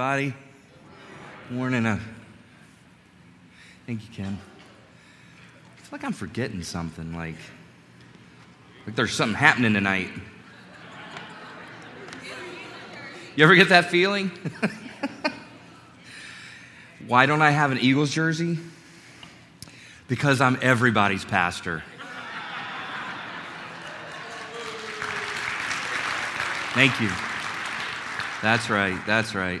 everybody. Morning. Uh, thank you, Ken. I feel like I'm forgetting something. Like, like there's something happening tonight. You ever get that feeling? Why don't I have an Eagles jersey? Because I'm everybody's pastor. Thank you. That's right. That's right.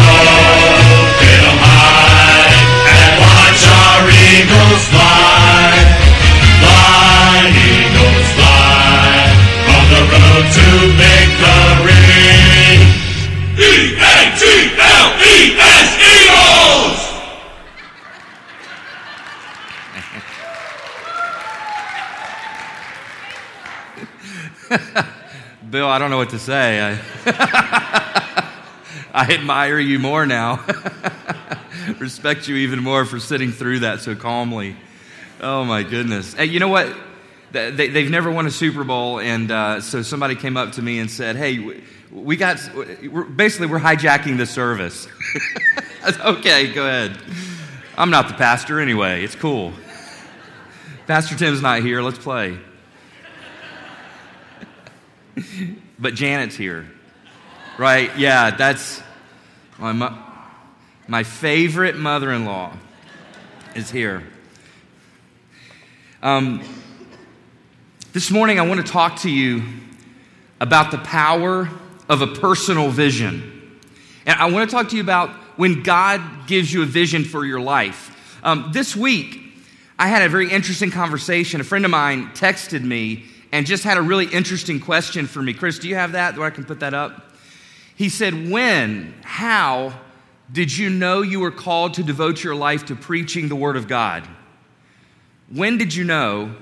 I don't know what to say. I, I admire you more now. Respect you even more for sitting through that so calmly. Oh my goodness. Hey, you know what? They, have never won a Super Bowl, and uh, so somebody came up to me and said, "Hey, we got we're, basically we're hijacking the service." okay, go ahead. I'm not the pastor anyway. It's cool. Pastor Tim's not here. Let's play. But Janet's here. Right? Yeah, that's my, my favorite mother in law is here. Um, this morning, I want to talk to you about the power of a personal vision. And I want to talk to you about when God gives you a vision for your life. Um, this week, I had a very interesting conversation. A friend of mine texted me and just had a really interesting question for me. Chris, do you have that? Where I can put that up? He said, When, how did you know you were called to devote your life to preaching the Word of God? When did you know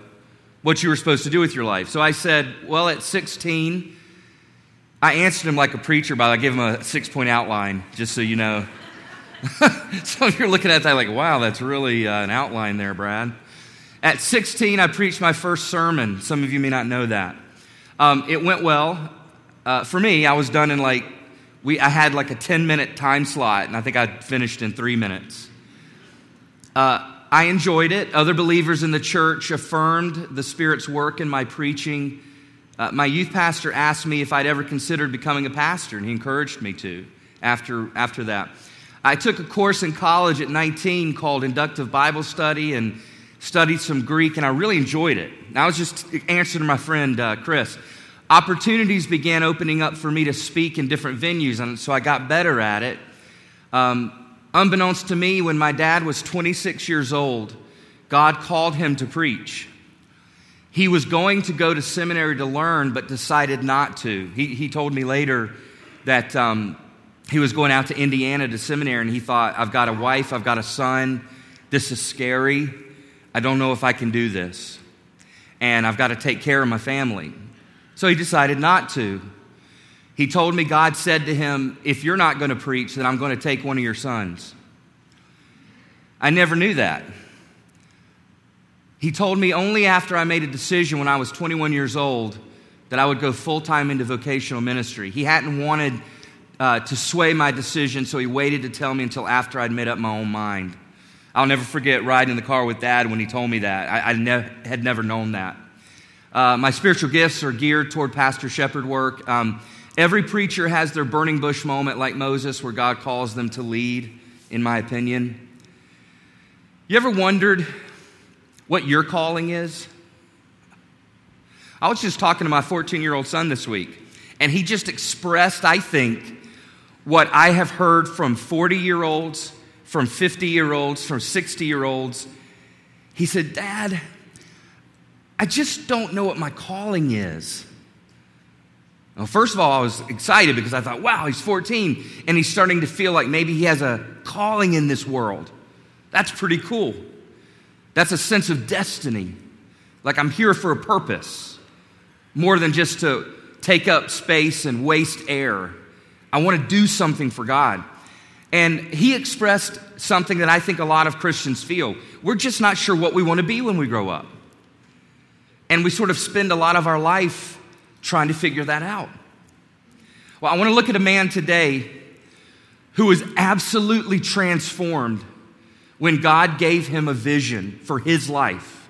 what you were supposed to do with your life? So I said, Well, at 16, I answered him like a preacher, but I gave him a six point outline, just so you know. so if you're looking at that, like, wow, that's really uh, an outline there, Brad. At 16, I preached my first sermon. Some of you may not know that. Um, it went well. Uh, for me, I was done in like, we, I had like a 10 minute time slot, and I think I finished in three minutes. Uh, I enjoyed it. Other believers in the church affirmed the Spirit's work in my preaching. Uh, my youth pastor asked me if I'd ever considered becoming a pastor, and he encouraged me to after, after that. I took a course in college at 19 called Inductive Bible Study, and studied some Greek, and I really enjoyed it. I was just answering my friend uh, Chris. Opportunities began opening up for me to speak in different venues, and so I got better at it. Um, unbeknownst to me, when my dad was 26 years old, God called him to preach. He was going to go to seminary to learn, but decided not to. He, he told me later that um, he was going out to Indiana to seminary, and he thought, I've got a wife, I've got a son, this is scary. I don't know if I can do this. And I've got to take care of my family. So he decided not to. He told me God said to him, If you're not going to preach, then I'm going to take one of your sons. I never knew that. He told me only after I made a decision when I was 21 years old that I would go full time into vocational ministry. He hadn't wanted uh, to sway my decision, so he waited to tell me until after I'd made up my own mind. I'll never forget riding in the car with dad when he told me that. I, I ne- had never known that. Uh, my spiritual gifts are geared toward pastor shepherd work. Um, every preacher has their burning bush moment, like Moses, where God calls them to lead, in my opinion. You ever wondered what your calling is? I was just talking to my 14 year old son this week, and he just expressed, I think, what I have heard from 40 year olds from 50 year olds, from 60 year olds. He said, Dad, I just don't know what my calling is. Well, first of all, I was excited because I thought, wow, he's 14 and he's starting to feel like maybe he has a calling in this world. That's pretty cool. That's a sense of destiny. Like I'm here for a purpose. more than just to take up space and waste air. I want to do something for God. And he expressed something that I think a lot of Christians feel. We're just not sure what we want to be when we grow up. And we sort of spend a lot of our life trying to figure that out. Well, I want to look at a man today who was absolutely transformed when God gave him a vision for his life.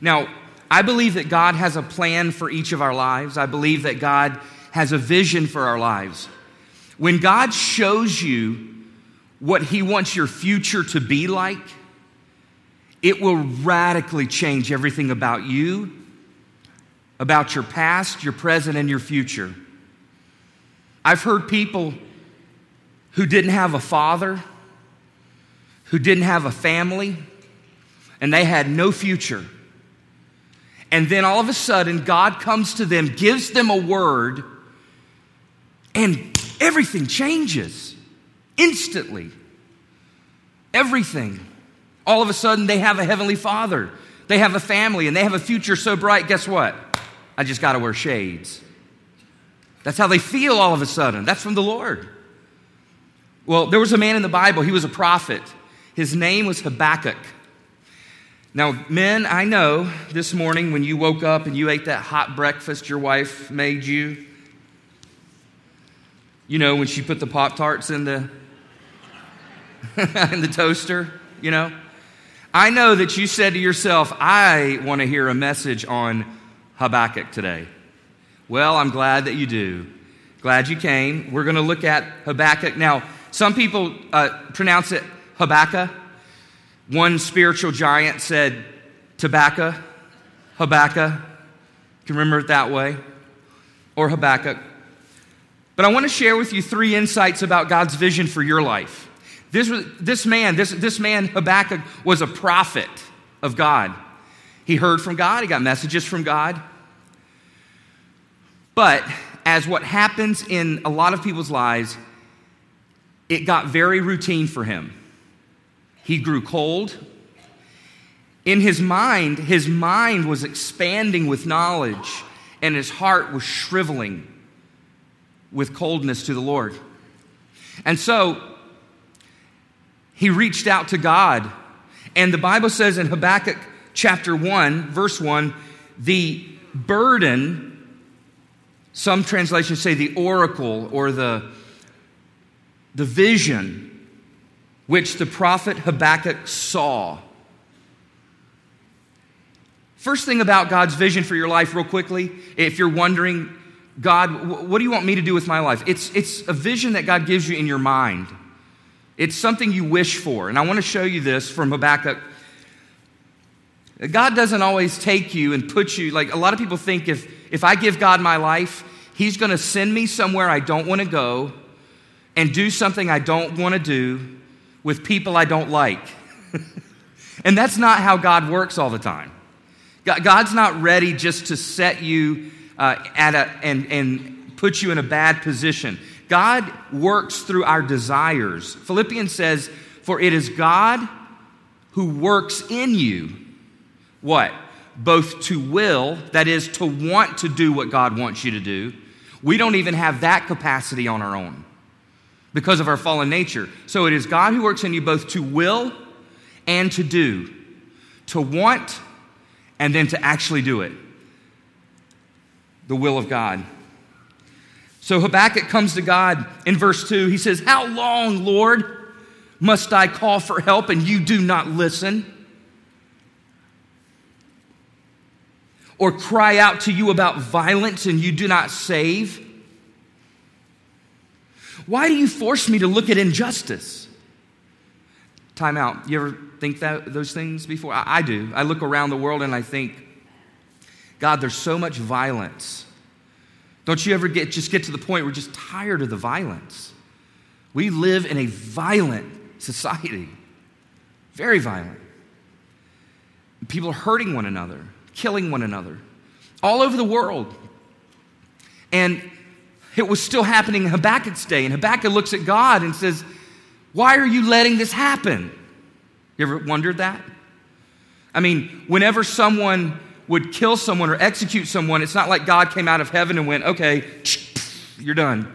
Now, I believe that God has a plan for each of our lives. I believe that God has a vision for our lives. When God shows you what He wants your future to be like, it will radically change everything about you, about your past, your present, and your future. I've heard people who didn't have a father, who didn't have a family, and they had no future. And then all of a sudden, God comes to them, gives them a word, and everything changes instantly. Everything. All of a sudden, they have a heavenly father, they have a family, and they have a future so bright. Guess what? I just got to wear shades. That's how they feel all of a sudden. That's from the Lord. Well, there was a man in the Bible, he was a prophet. His name was Habakkuk. Now, men, I know this morning when you woke up and you ate that hot breakfast your wife made you, you know, when she put the Pop Tarts in the, in the toaster, you know. I know that you said to yourself, I want to hear a message on Habakkuk today. Well, I'm glad that you do. Glad you came. We're going to look at Habakkuk. Now, some people uh, pronounce it Habakkuk. One spiritual giant said, Tobacco, Habakkuk. Can remember it that way. Or Habakkuk. But I want to share with you three insights about God's vision for your life. This, was, this man, this, this man, Habakkuk, was a prophet of God. He heard from God, he got messages from God. But as what happens in a lot of people's lives, it got very routine for him. He grew cold. In his mind, his mind was expanding with knowledge, and his heart was shriveling with coldness to the Lord. And so he reached out to God. And the Bible says in Habakkuk chapter 1, verse 1, the burden, some translations say the oracle or the, the vision which the prophet Habakkuk saw. First thing about God's vision for your life, real quickly, if you're wondering, God, what do you want me to do with my life? It's, it's a vision that God gives you in your mind. It's something you wish for. And I want to show you this from Habakkuk. God doesn't always take you and put you, like a lot of people think if, if I give God my life, He's going to send me somewhere I don't want to go and do something I don't want to do with people I don't like. and that's not how God works all the time. God's not ready just to set you uh, at a, and, and put you in a bad position. God works through our desires. Philippians says, For it is God who works in you. What? Both to will, that is, to want to do what God wants you to do. We don't even have that capacity on our own because of our fallen nature. So it is God who works in you both to will and to do, to want and then to actually do it. The will of God. So Habakkuk comes to God in verse 2. He says, How long, Lord, must I call for help and you do not listen? Or cry out to you about violence and you do not save? Why do you force me to look at injustice? Time out. You ever think that those things before? I, I do. I look around the world and I think, God, there's so much violence. Don't you ever get just get to the point you're just tired of the violence? We live in a violent society. Very violent. People are hurting one another, killing one another, all over the world. And it was still happening in Habakkuk's day. And Habakkuk looks at God and says, Why are you letting this happen? You ever wondered that? I mean, whenever someone would kill someone or execute someone, it's not like God came out of heaven and went, okay, you're done.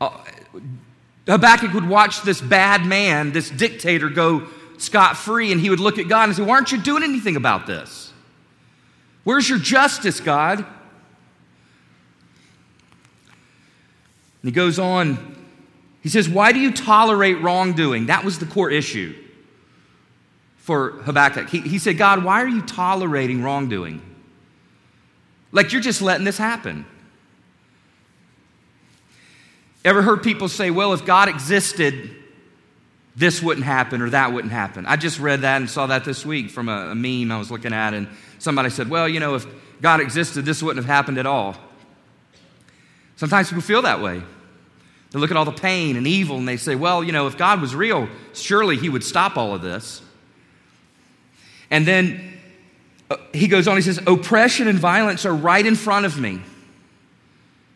Uh, Habakkuk would watch this bad man, this dictator, go scot free, and he would look at God and say, Why aren't you doing anything about this? Where's your justice, God? And he goes on, he says, Why do you tolerate wrongdoing? That was the core issue for Habakkuk. He, he said, God, why are you tolerating wrongdoing? Like you're just letting this happen. Ever heard people say, well, if God existed, this wouldn't happen or that wouldn't happen? I just read that and saw that this week from a, a meme I was looking at, and somebody said, well, you know, if God existed, this wouldn't have happened at all. Sometimes people feel that way. They look at all the pain and evil and they say, well, you know, if God was real, surely he would stop all of this. And then uh, he goes on, he says, Oppression and violence are right in front of me.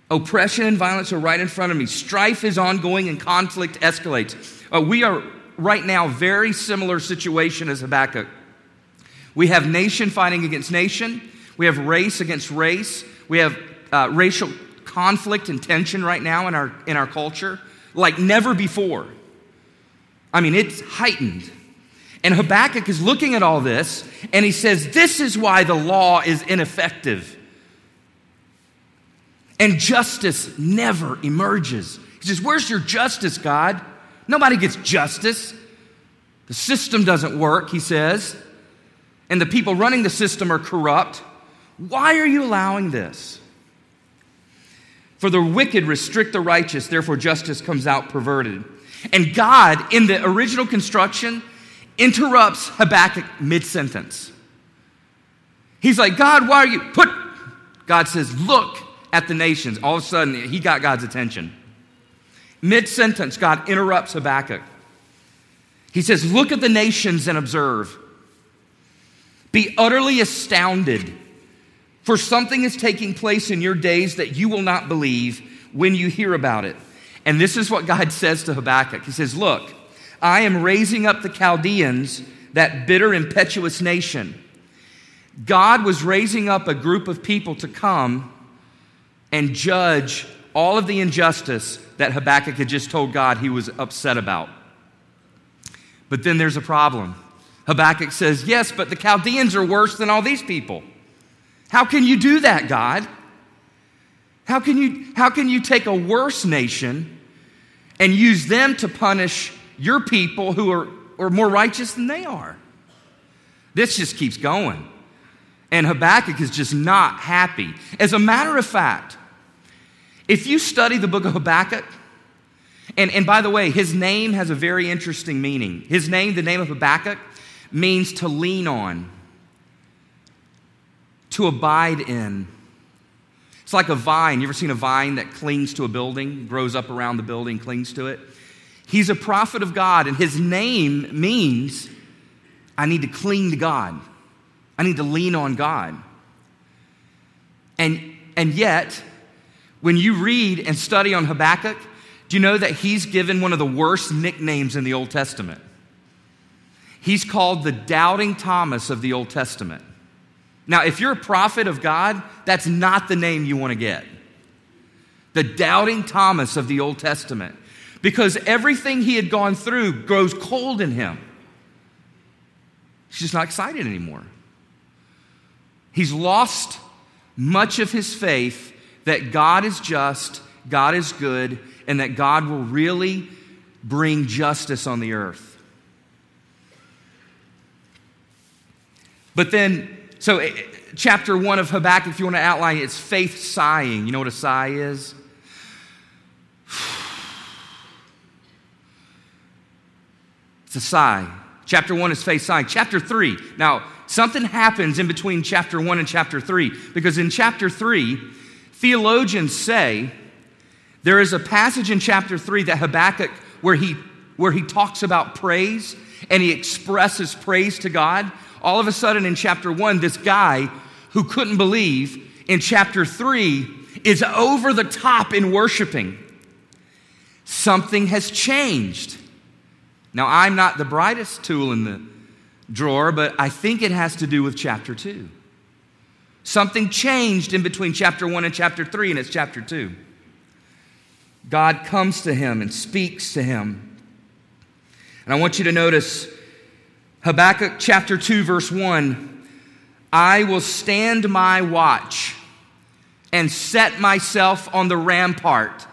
Oppression and violence are right in front of me. Strife is ongoing and conflict escalates. Uh, we are right now very similar situation as Habakkuk. We have nation fighting against nation. We have race against race. We have uh, racial conflict and tension right now in our, in our culture like never before. I mean, it's heightened. And Habakkuk is looking at all this and he says, This is why the law is ineffective. And justice never emerges. He says, Where's your justice, God? Nobody gets justice. The system doesn't work, he says. And the people running the system are corrupt. Why are you allowing this? For the wicked restrict the righteous, therefore justice comes out perverted. And God, in the original construction, interrupts Habakkuk mid sentence. He's like, God, why are you? Put, God says, look at the nations. All of a sudden, he got God's attention. Mid sentence, God interrupts Habakkuk. He says, Look at the nations and observe. Be utterly astounded, for something is taking place in your days that you will not believe when you hear about it. And this is what God says to Habakkuk He says, Look, I am raising up the Chaldeans, that bitter, impetuous nation. God was raising up a group of people to come and judge all of the injustice that Habakkuk had just told God he was upset about. But then there's a problem. Habakkuk says, Yes, but the Chaldeans are worse than all these people. How can you do that, God? How can you, how can you take a worse nation and use them to punish your people who are, are more righteous than they are. This just keeps going. And Habakkuk is just not happy. As a matter of fact, if you study the book of Habakkuk, and, and by the way, his name has a very interesting meaning. His name, the name of Habakkuk, means to lean on, to abide in. It's like a vine. You ever seen a vine that clings to a building, grows up around the building, clings to it? He's a prophet of God, and his name means I need to cling to God. I need to lean on God. And, and yet, when you read and study on Habakkuk, do you know that he's given one of the worst nicknames in the Old Testament? He's called the doubting Thomas of the Old Testament. Now, if you're a prophet of God, that's not the name you want to get. The doubting Thomas of the Old Testament because everything he had gone through grows cold in him. He's just not excited anymore. He's lost much of his faith that God is just, God is good, and that God will really bring justice on the earth. But then, so eh, chapter one of Habakkuk, if you want to outline it, it's faith sighing. You know what a sigh is? A sigh. Chapter one is faith sighing. Chapter three, now something happens in between chapter one and chapter three, because in chapter three, theologians say there is a passage in chapter three that Habakkuk where he where he talks about praise and he expresses praise to God. All of a sudden in chapter one, this guy who couldn't believe in chapter three is over the top in worshiping. Something has changed. Now, I'm not the brightest tool in the drawer, but I think it has to do with chapter 2. Something changed in between chapter 1 and chapter 3, and it's chapter 2. God comes to him and speaks to him. And I want you to notice Habakkuk chapter 2, verse 1 I will stand my watch and set myself on the rampart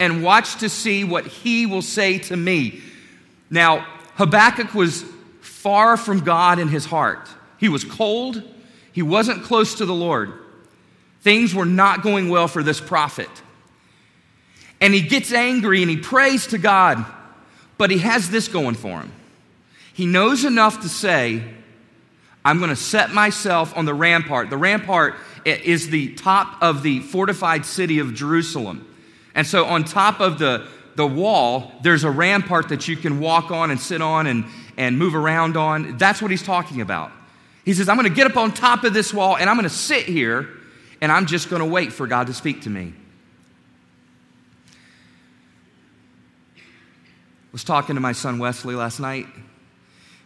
and watch to see what he will say to me. Now, Habakkuk was far from God in his heart. He was cold, he wasn't close to the Lord. Things were not going well for this prophet. And he gets angry and he prays to God, but he has this going for him. He knows enough to say, I'm going to set myself on the rampart. The rampart is the top of the fortified city of Jerusalem. And so, on top of the, the wall, there's a rampart that you can walk on and sit on and, and move around on. That's what he's talking about. He says, I'm going to get up on top of this wall and I'm going to sit here and I'm just going to wait for God to speak to me. I was talking to my son Wesley last night.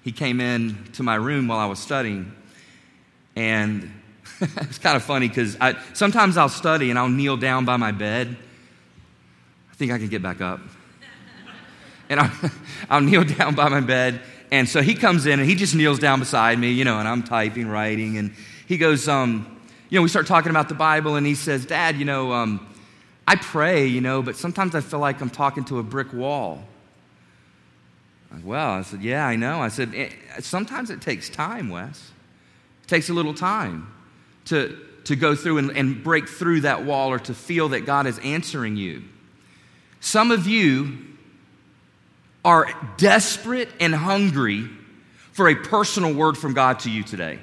He came in to my room while I was studying, and it's kind of funny because sometimes I'll study and I'll kneel down by my bed. Think I can get back up. and I'll, I'll kneel down by my bed and so he comes in and he just kneels down beside me, you know, and I'm typing, writing, and he goes, um, you know, we start talking about the Bible, and he says, Dad, you know, um, I pray, you know, but sometimes I feel like I'm talking to a brick wall. Well, I said, yeah, I know. I said, eh, sometimes it takes time, Wes. It takes a little time to, to go through and, and break through that wall or to feel that God is answering you. Some of you are desperate and hungry for a personal word from God to you today.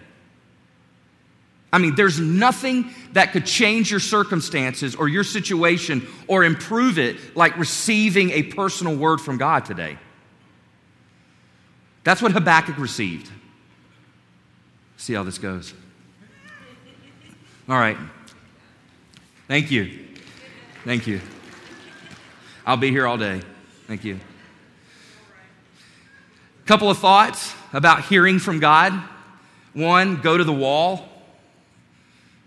I mean, there's nothing that could change your circumstances or your situation or improve it like receiving a personal word from God today. That's what Habakkuk received. See how this goes. All right. Thank you. Thank you. I'll be here all day. Thank you. Couple of thoughts about hearing from God. One, go to the wall.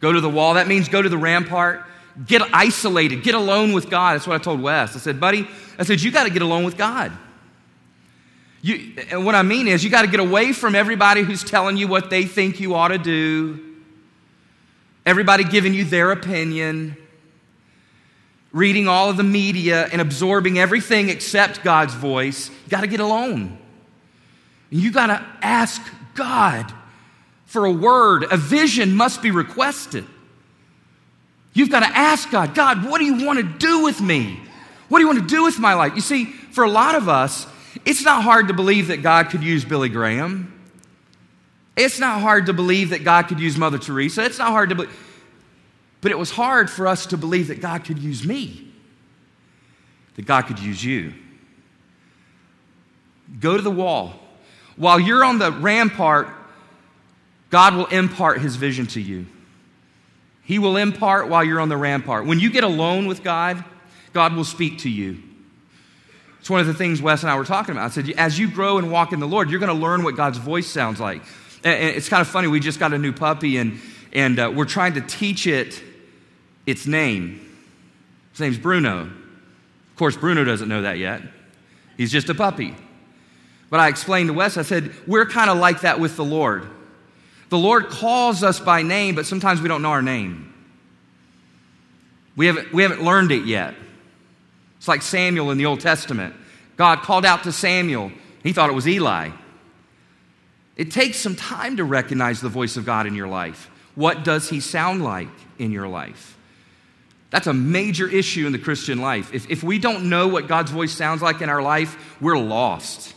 Go to the wall. That means go to the rampart. Get isolated. Get alone with God. That's what I told Wes. I said, buddy, I said, you got to get alone with God. You, and what I mean is, you got to get away from everybody who's telling you what they think you ought to do, everybody giving you their opinion, reading all of the media and absorbing everything except God's voice. You got to get alone. You got to ask God for a word. A vision must be requested. You've got to ask God, God, what do you want to do with me? What do you want to do with my life? You see, for a lot of us, it's not hard to believe that God could use Billy Graham. It's not hard to believe that God could use Mother Teresa. It's not hard to believe. But it was hard for us to believe that God could use me, that God could use you. Go to the wall. While you're on the rampart, God will impart his vision to you. He will impart while you're on the rampart. When you get alone with God, God will speak to you. It's one of the things Wes and I were talking about. I said, as you grow and walk in the Lord, you're going to learn what God's voice sounds like. And it's kind of funny. We just got a new puppy, and, and uh, we're trying to teach it its name. His name's Bruno. Of course, Bruno doesn't know that yet. He's just a puppy. But I explained to Wes, I said, we're kind of like that with the Lord. The Lord calls us by name, but sometimes we don't know our name. We haven't, we haven't learned it yet. It's like Samuel in the Old Testament. God called out to Samuel. He thought it was Eli. It takes some time to recognize the voice of God in your life. What does he sound like in your life? That's a major issue in the Christian life. If, if we don't know what God's voice sounds like in our life, we're lost.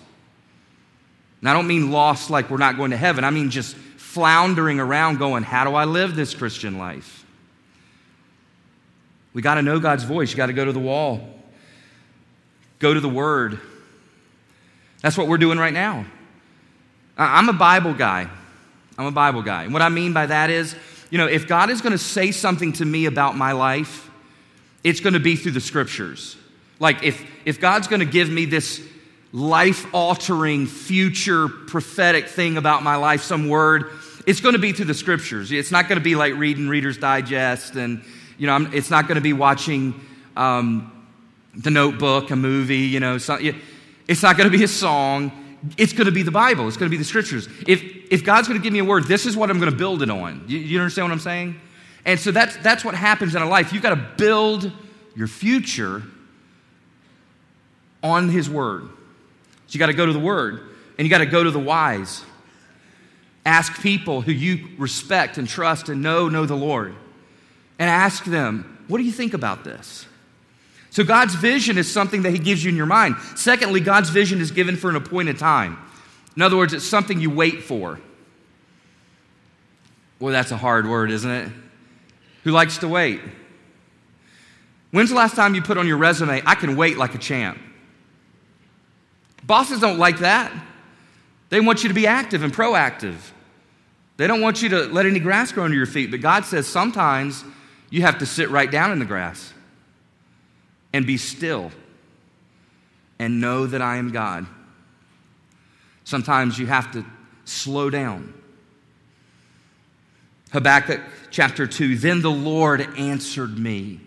And I don't mean lost like we're not going to heaven. I mean just floundering around going, how do I live this Christian life? We got to know God's voice. You got to go to the wall, go to the Word. That's what we're doing right now. I'm a Bible guy. I'm a Bible guy. And what I mean by that is, you know, if God is going to say something to me about my life, it's going to be through the scriptures. Like if, if God's going to give me this life altering, future prophetic thing about my life, some word, it's going to be through the scriptures. It's not going to be like reading Reader's Digest, and you know, it's not going to be watching um, the Notebook, a movie. You know, not, it's not going to be a song. It's going to be the Bible. It's going to be the scriptures. If if God's going to give me a word, this is what I'm going to build it on. You, you understand what I'm saying? And so that's that's what happens in a life. You've got to build your future on His Word. So you got to go to the Word, and you got to go to the wise. Ask people who you respect and trust and know know the Lord. And ask them, what do you think about this? So God's vision is something that He gives you in your mind. Secondly, God's vision is given for an appointed time. In other words, it's something you wait for. Well, that's a hard word, isn't it? Who likes to wait? When's the last time you put on your resume, I can wait like a champ? Bosses don't like that. They want you to be active and proactive. They don't want you to let any grass grow under your feet. But God says sometimes you have to sit right down in the grass and be still and know that I am God. Sometimes you have to slow down. Habakkuk chapter 2 Then the Lord answered me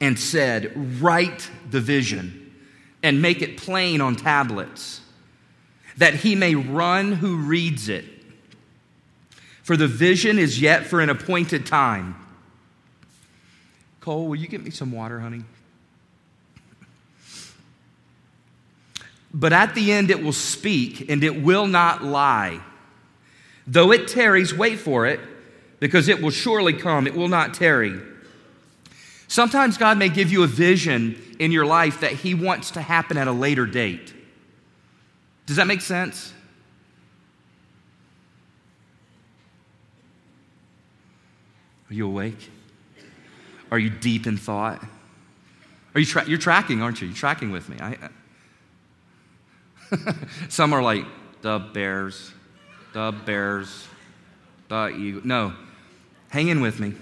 and said, Write the vision and make it plain on tablets that he may run who reads it. For the vision is yet for an appointed time. Cole, will you get me some water, honey? But at the end it will speak and it will not lie. Though it tarries, wait for it, because it will surely come. It will not tarry. Sometimes God may give you a vision in your life that He wants to happen at a later date. Does that make sense? Are you awake? Are you deep in thought? Are you tra- you're tracking, aren't you? You're tracking with me. I, Some are like the bears, the bears, the eagle. No, hang in with me.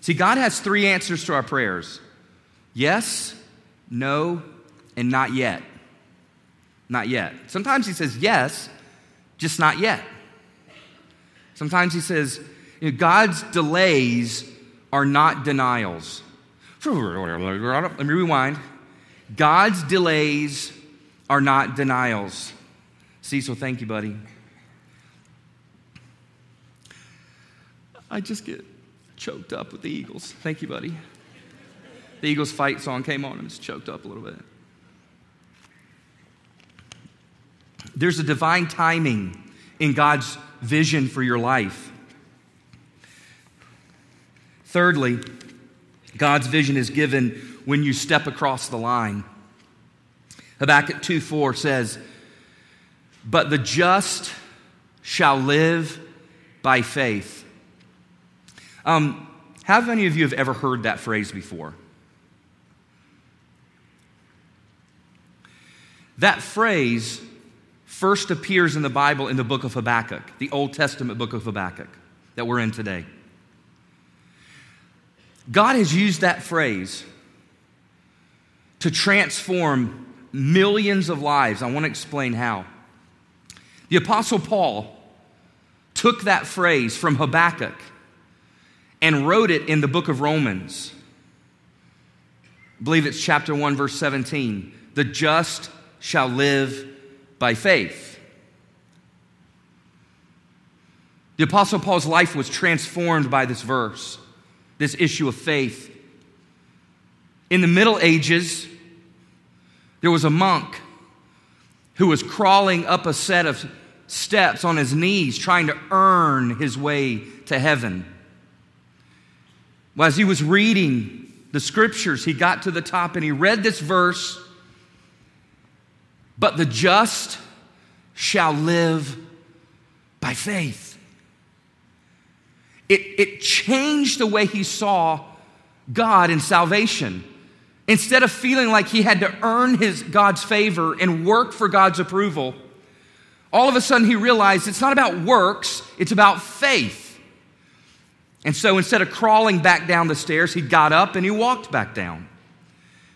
See, God has three answers to our prayers yes, no, and not yet. Not yet. Sometimes he says yes, just not yet. Sometimes he says, you know, God's delays are not denials. Let me rewind. God's delays are not denials. Cecil, thank you, buddy. I just get choked up with the Eagles. Thank you, buddy. The Eagles fight song came on. I'm just choked up a little bit. There's a divine timing in God's vision for your life. Thirdly, God's vision is given when you step across the line. Habakkuk 2 4 says, But the just shall live by faith. Um, how many of you have ever heard that phrase before? That phrase first appears in the Bible in the book of Habakkuk, the Old Testament book of Habakkuk that we're in today. God has used that phrase to transform millions of lives. I want to explain how. The Apostle Paul took that phrase from Habakkuk and wrote it in the book of Romans. I believe it's chapter 1, verse 17. The just shall live by faith. The Apostle Paul's life was transformed by this verse, this issue of faith. In the Middle Ages, there was a monk who was crawling up a set of steps on his knees, trying to earn his way to heaven. Well, as he was reading the scriptures, he got to the top and he read this verse but the just shall live by faith. It, it changed the way he saw God and salvation. Instead of feeling like he had to earn his God's favor and work for God's approval, all of a sudden he realized it's not about works, it's about faith. And so instead of crawling back down the stairs, he got up and he walked back down.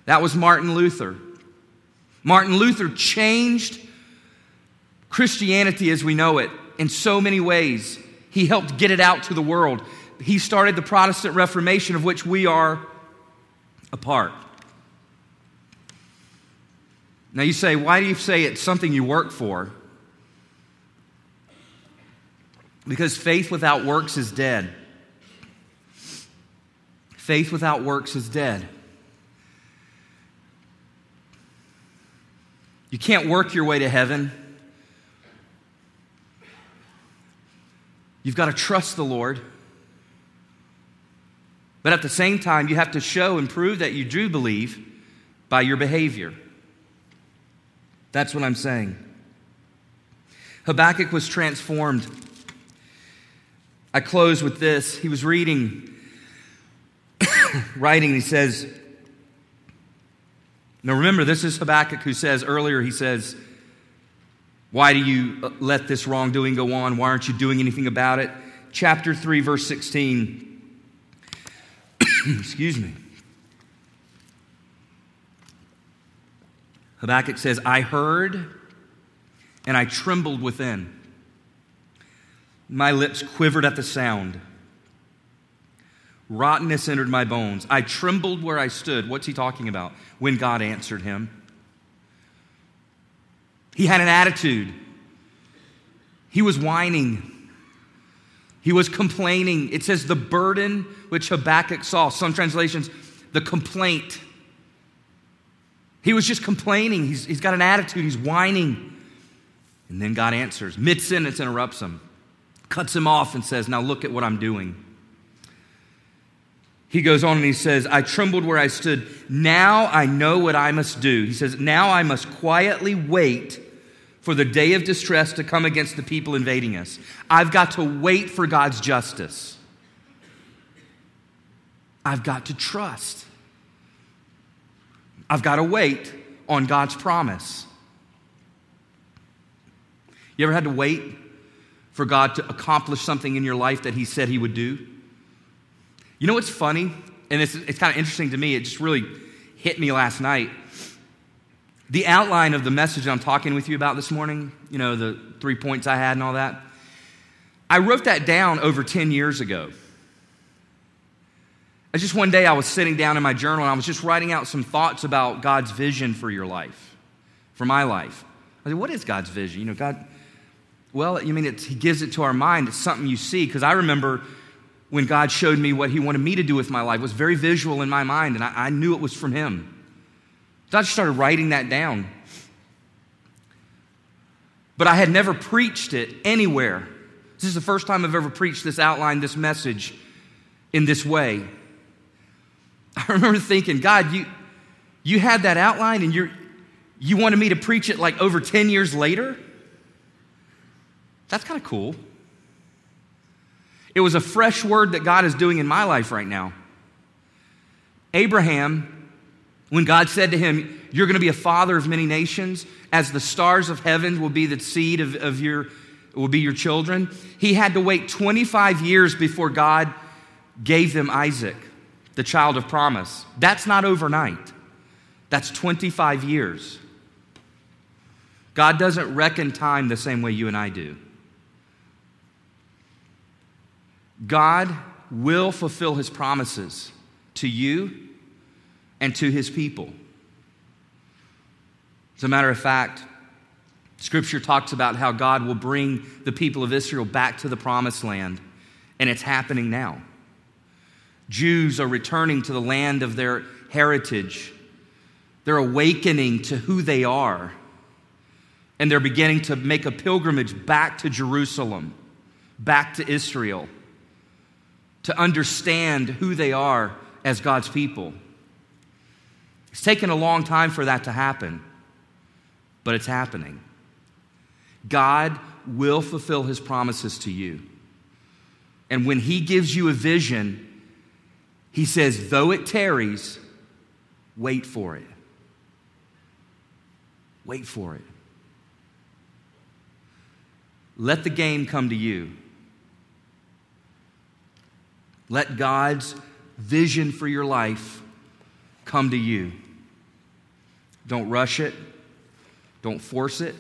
That was Martin Luther. Martin Luther changed Christianity as we know it, in so many ways, he helped get it out to the world. He started the Protestant Reformation, of which we are a part. Now, you say, why do you say it's something you work for? Because faith without works is dead. Faith without works is dead. You can't work your way to heaven. You've got to trust the Lord. But at the same time, you have to show and prove that you do believe by your behavior. That's what I'm saying. Habakkuk was transformed. I close with this. He was reading, writing, he says, Now remember, this is Habakkuk who says earlier, he says, Why do you uh, let this wrongdoing go on? Why aren't you doing anything about it? Chapter 3, verse 16. Excuse me. Habakkuk says, I heard and I trembled within. My lips quivered at the sound. Rottenness entered my bones. I trembled where I stood. What's he talking about? When God answered him. He had an attitude. He was whining. He was complaining. It says the burden which Habakkuk saw. Some translations, the complaint. He was just complaining. He's, he's got an attitude. He's whining. And then God answers. Mid sentence interrupts him, cuts him off, and says, Now look at what I'm doing. He goes on and he says, I trembled where I stood. Now I know what I must do. He says, Now I must quietly wait for the day of distress to come against the people invading us. I've got to wait for God's justice. I've got to trust. I've got to wait on God's promise. You ever had to wait for God to accomplish something in your life that He said He would do? You know what's funny? And it's, it's kind of interesting to me. It just really hit me last night. The outline of the message I'm talking with you about this morning, you know, the three points I had and all that, I wrote that down over 10 years ago. I just one day I was sitting down in my journal and I was just writing out some thoughts about God's vision for your life, for my life. I said, what is God's vision? You know, God, well, you mean it's, He gives it to our mind. It's something you see. Because I remember when God showed me what He wanted me to do with my life, was very visual in my mind, and I, I knew it was from Him. So I just started writing that down. But I had never preached it anywhere. This is the first time I've ever preached this outline, this message in this way. I remember thinking, God, you, you had that outline and you you wanted me to preach it like over 10 years later? That's kind of cool. It was a fresh word that God is doing in my life right now. Abraham, when God said to him, You're going to be a father of many nations, as the stars of heaven will be the seed of, of your will be your children, he had to wait 25 years before God gave them Isaac the child of promise. That's not overnight, that's 25 years. God doesn't reckon time the same way you and I do. God will fulfill his promises to you and to his people. As a matter of fact, Scripture talks about how God will bring the people of Israel back to the promised land, and it's happening now. Jews are returning to the land of their heritage. They're awakening to who they are. And they're beginning to make a pilgrimage back to Jerusalem, back to Israel, to understand who they are as God's people. It's taken a long time for that to happen, but it's happening. God will fulfill his promises to you. And when he gives you a vision, he says, though it tarries, wait for it. Wait for it. Let the game come to you. Let God's vision for your life come to you. Don't rush it. Don't force it.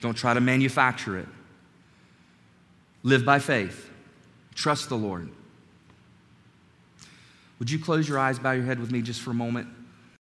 Don't try to manufacture it. Live by faith. Trust the Lord. Would you close your eyes, bow your head with me just for a moment?